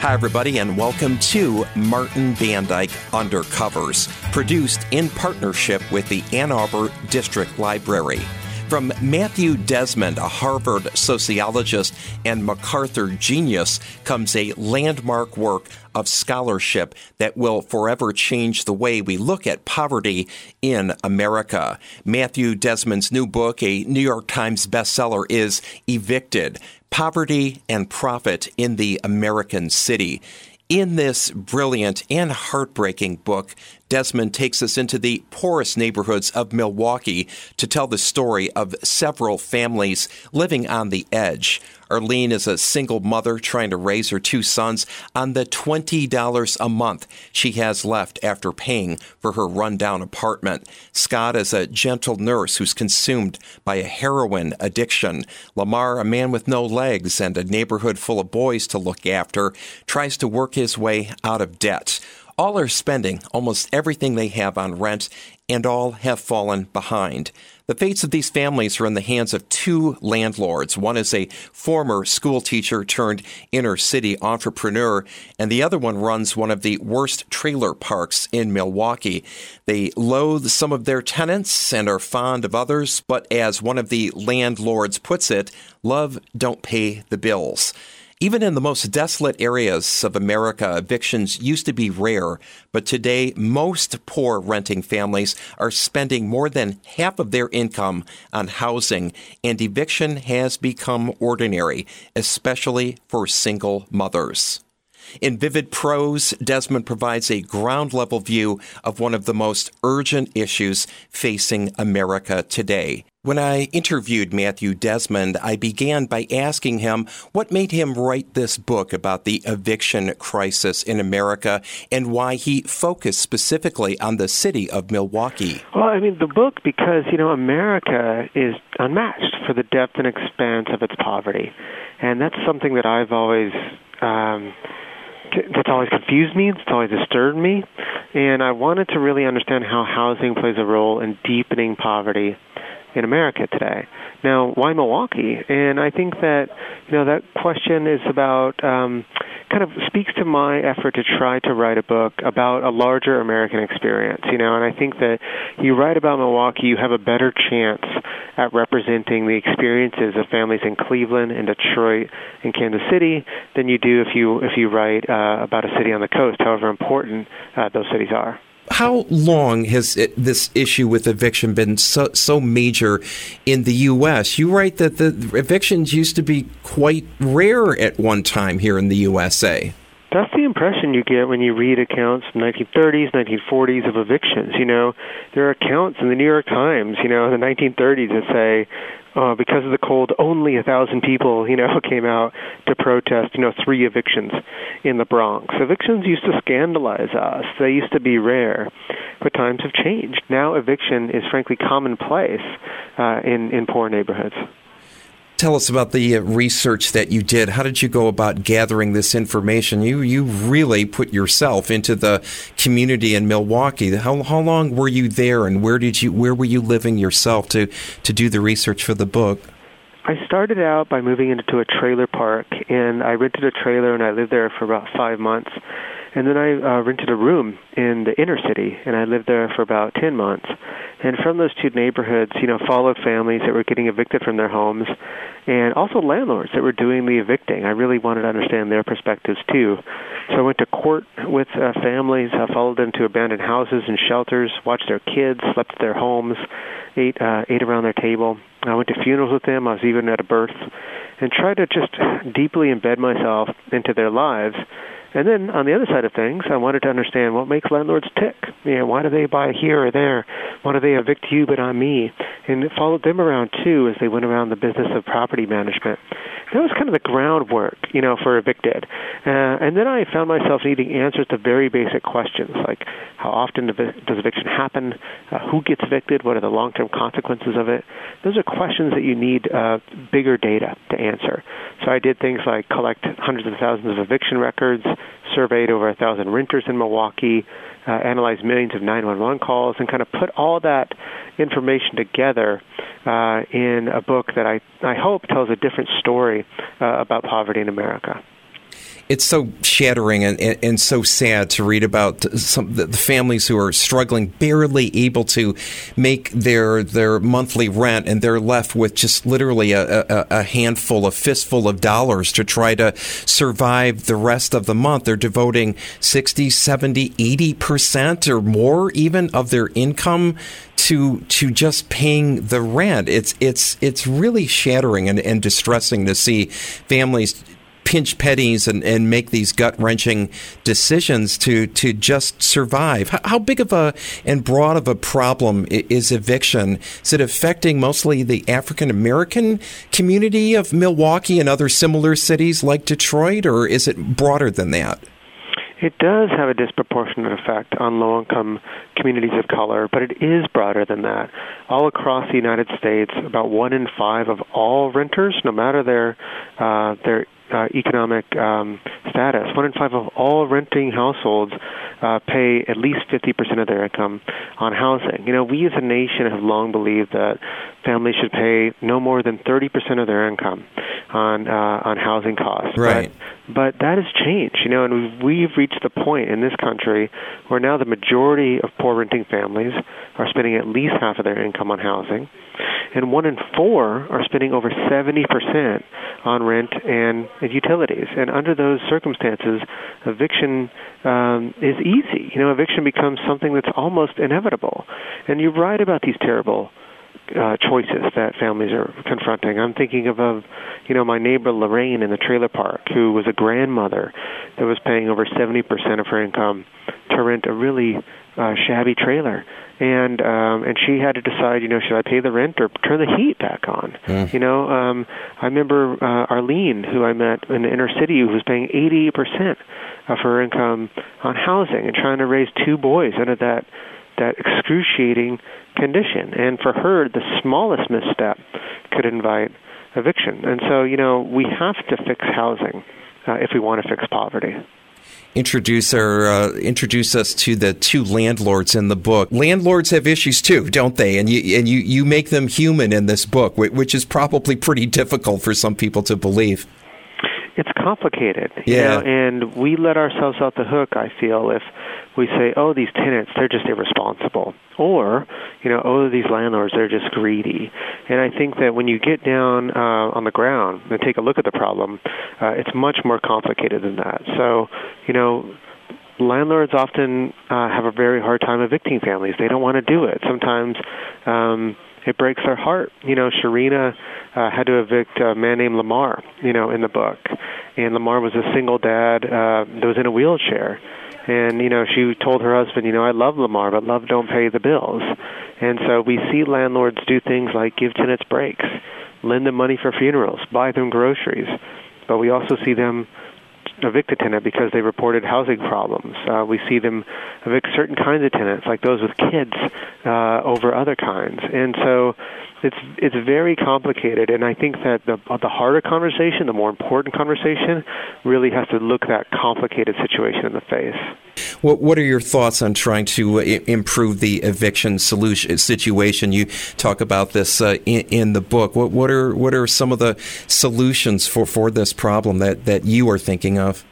Hi, everybody, and welcome to Martin Bandyke Undercovers, produced in partnership with the Ann Arbor District Library. From Matthew Desmond, a Harvard sociologist and MacArthur genius, comes a landmark work of scholarship that will forever change the way we look at poverty in America. Matthew Desmond's new book, a New York Times bestseller, is Evicted Poverty and Profit in the American City. In this brilliant and heartbreaking book, Desmond takes us into the poorest neighborhoods of Milwaukee to tell the story of several families living on the edge. Arlene is a single mother trying to raise her two sons on the $20 a month she has left after paying for her rundown apartment. Scott is a gentle nurse who's consumed by a heroin addiction. Lamar, a man with no legs and a neighborhood full of boys to look after, tries to work his way out of debt. All are spending almost everything they have on rent, and all have fallen behind. The fates of these families are in the hands of two landlords. One is a former school teacher turned inner city entrepreneur, and the other one runs one of the worst trailer parks in Milwaukee. They loathe some of their tenants and are fond of others, but as one of the landlords puts it, love don't pay the bills. Even in the most desolate areas of America, evictions used to be rare, but today most poor renting families are spending more than half of their income on housing, and eviction has become ordinary, especially for single mothers. In vivid prose, Desmond provides a ground level view of one of the most urgent issues facing America today. When I interviewed Matthew Desmond, I began by asking him what made him write this book about the eviction crisis in America and why he focused specifically on the city of Milwaukee. Well, I mean, the book, because, you know, America is unmatched for the depth and expanse of its poverty. And that's something that I've always. Um, that's always confused me. It's always disturbed me, and I wanted to really understand how housing plays a role in deepening poverty in America today. Now, why Milwaukee? And I think that you know that question is about um, kind of speaks to my effort to try to write a book about a larger American experience. You know, and I think that you write about Milwaukee, you have a better chance at representing the experiences of families in Cleveland and Detroit and Kansas City than you do if you if you write uh, about a city on the coast, however important uh, those cities are how long has it, this issue with eviction been so, so major in the U.S.? You write that the evictions used to be quite rare at one time here in the USA. That's the impression you get when you read accounts from 1930s, 1940s of evictions. You know, there are accounts in the New York Times, you know, in the 1930s that say uh, because of the cold, only a thousand people, you know, came out to protest, you know, three evictions in the Bronx. Evictions used to scandalize us. They used to be rare, but times have changed. Now eviction is frankly commonplace uh, in in poor neighborhoods. Tell us about the uh, research that you did. How did you go about gathering this information? You you really put yourself into the community in Milwaukee. How how long were you there, and where did you where were you living yourself to to do the research for the book? I started out by moving into a trailer park, and I rented a trailer, and I lived there for about five months. And then I uh, rented a room in the inner city, and I lived there for about 10 months. And from those two neighborhoods, you know, followed families that were getting evicted from their homes, and also landlords that were doing the evicting. I really wanted to understand their perspectives too. So I went to court with uh, families, I followed them to abandoned houses and shelters, watched their kids, slept at their homes, ate uh, ate around their table. I went to funerals with them. I was even at a birth, and tried to just deeply embed myself into their lives and then on the other side of things, I wanted to understand what makes landlords tick. You know, why do they buy here or there? Why do they evict you but not me? And it followed them around too as they went around the business of property management. That was kind of the groundwork, you know, for evicted. Uh, and then I found myself needing answers to very basic questions like how often does eviction happen? Uh, who gets evicted? What are the long-term consequences of it? Those are questions that you need uh, bigger data to answer. So I did things like collect hundreds of thousands of eviction records, surveyed over a thousand renters in Milwaukee, uh, analyzed millions of 911 calls, and kind of put all that information together uh, in a book that I, I hope tells a different story uh, about poverty in America. It's so shattering and, and, and, so sad to read about some the, families who are struggling, barely able to make their their monthly rent, and they're left with just literally a, a, a, handful, a fistful of dollars to try to survive the rest of the month. They're devoting 60, 70, 80 percent or more even of their income to to just paying the rent. It's it's it's really shattering and, and distressing to see families pinch pennies and, and make these gut wrenching decisions to to just survive. How, how, big of a and broad of a problem is eviction? Is it affecting mostly the African American community of Milwaukee and other similar cities like Detroit, or is it broader than that? It does have a disproportionate effect on low income communities of color, but it is broader than that. All across the United States, about one in five of all renters, no matter their uh, their uh, economic um, status. One in five of all renting households uh, pay at least 50% of their income on housing. You know, we as a nation have long believed that families should pay no more than 30% of their income on uh, on housing costs. Right. But, but that has changed, you know, and we've, we've reached the point in this country where now the majority of poor renting families are spending at least half of their income on housing, and one in four are spending over 70% on rent and, utilities. And under those circumstances, eviction um, is easy. You know, eviction becomes something that's almost inevitable. And you write about these terrible uh, choices that families are confronting. I'm thinking of, of, you know, my neighbor Lorraine in the trailer park, who was a grandmother that was paying over 70% of her income to rent a really uh, shabby trailer, and um, and she had to decide, you know, should I pay the rent or turn the heat back on? Mm. You know, um, I remember uh, Arlene, who I met in the inner city, who was paying 80% of her income on housing and trying to raise two boys under that that excruciating condition. And for her, the smallest misstep could invite eviction. And so, you know, we have to fix housing uh, if we want to fix poverty introduce our uh, introduce us to the two landlords in the book. Landlords have issues too, don't they? And you and you you make them human in this book, which is probably pretty difficult for some people to believe it's complicated. Yeah. You know, and we let ourselves off the hook, I feel, if we say, oh, these tenants, they're just irresponsible. Or, you know, oh, these landlords, they're just greedy. And I think that when you get down uh, on the ground and take a look at the problem, uh, it's much more complicated than that. So, you know, landlords often uh, have a very hard time evicting families. They don't want to do it. Sometimes, um, it breaks their heart. You know, Sherrena uh, had to evict a man named Lamar, you know, in the book. And Lamar was a single dad uh, that was in a wheelchair. And, you know, she told her husband, you know, I love Lamar, but love don't pay the bills. And so we see landlords do things like give tenants breaks, lend them money for funerals, buy them groceries. But we also see them evict a tenant because they reported housing problems. Uh, we see them evict certain kinds of tenants, like those with kids, uh, over other kinds. And so it's it's very complicated. And I think that the the harder conversation, the more important conversation, really has to look that complicated situation in the face. What What are your thoughts on trying to uh, improve the eviction solution situation? You talk about this uh, in, in, the book. What What are What are some of the solutions for, for this problem that, that you are thinking of?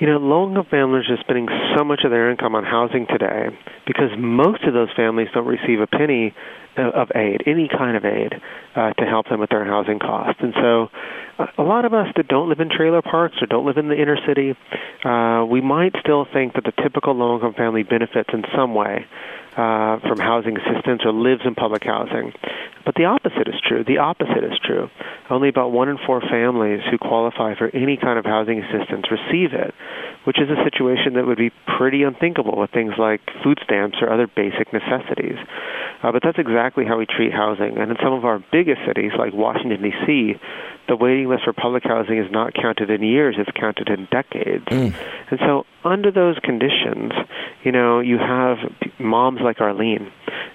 You know, low income families are spending so much of their income on housing today because most of those families don't receive a penny of aid, any kind of aid, uh, to help them with their housing costs. And so, uh, a lot of us that don't live in trailer parks or don't live in the inner city, uh, we might still think that the typical low income family benefits in some way uh, from housing assistance or lives in public housing. But the opposite is true. The opposite is true. Only about one in four families who qualify for any kind of housing assistance receive it, which is a situation that would be pretty unthinkable with things like food stamps or other basic necessities. Uh, but that's exactly how we treat housing. And in some of our biggest cities, like Washington, D.C., the waiting list for public housing is not counted in years, it's counted in decades. Mm. And so, under those conditions, you know, you have moms like Arlene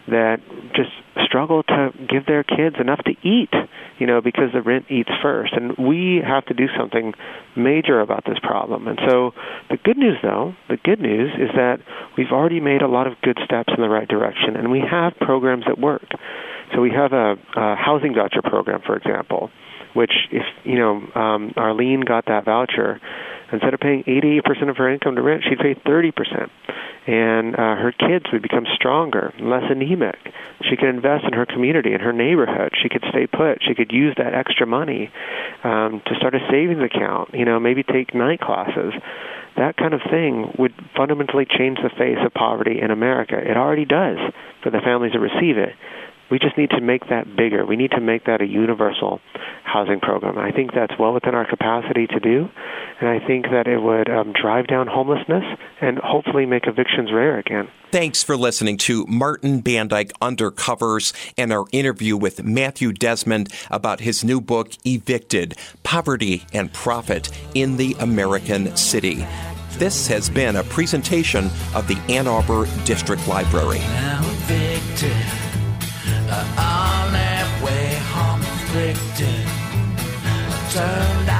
that just struggle to give their kids enough to eat, you know, because the rent eats first. And we have to do something major about this problem. And so, the good news, though, the good news is that we've already made a lot of good steps in the right direction, and we have programs that work. So, we have a, a housing voucher program, for example which if you know um, Arlene got that voucher, instead of paying 88% of her income to rent, she'd pay 30%. And uh, her kids would become stronger, less anemic. She could invest in her community, in her neighborhood. She could stay put. She could use that extra money um, to start a savings account. You know, maybe take night classes. That kind of thing would fundamentally change the face of poverty in America. It already does for the families that receive it. We just need to make that bigger. We need to make that a universal housing program. I think that's well within our capacity to do, and I think that it would um, drive down homelessness and hopefully make evictions rare again. Thanks for listening to Martin Bandyke Undercovers and our interview with Matthew Desmond about his new book, Evicted Poverty and Profit in the American City. This has been a presentation of the Ann Arbor District Library. Uh, that way home inflicted. Turned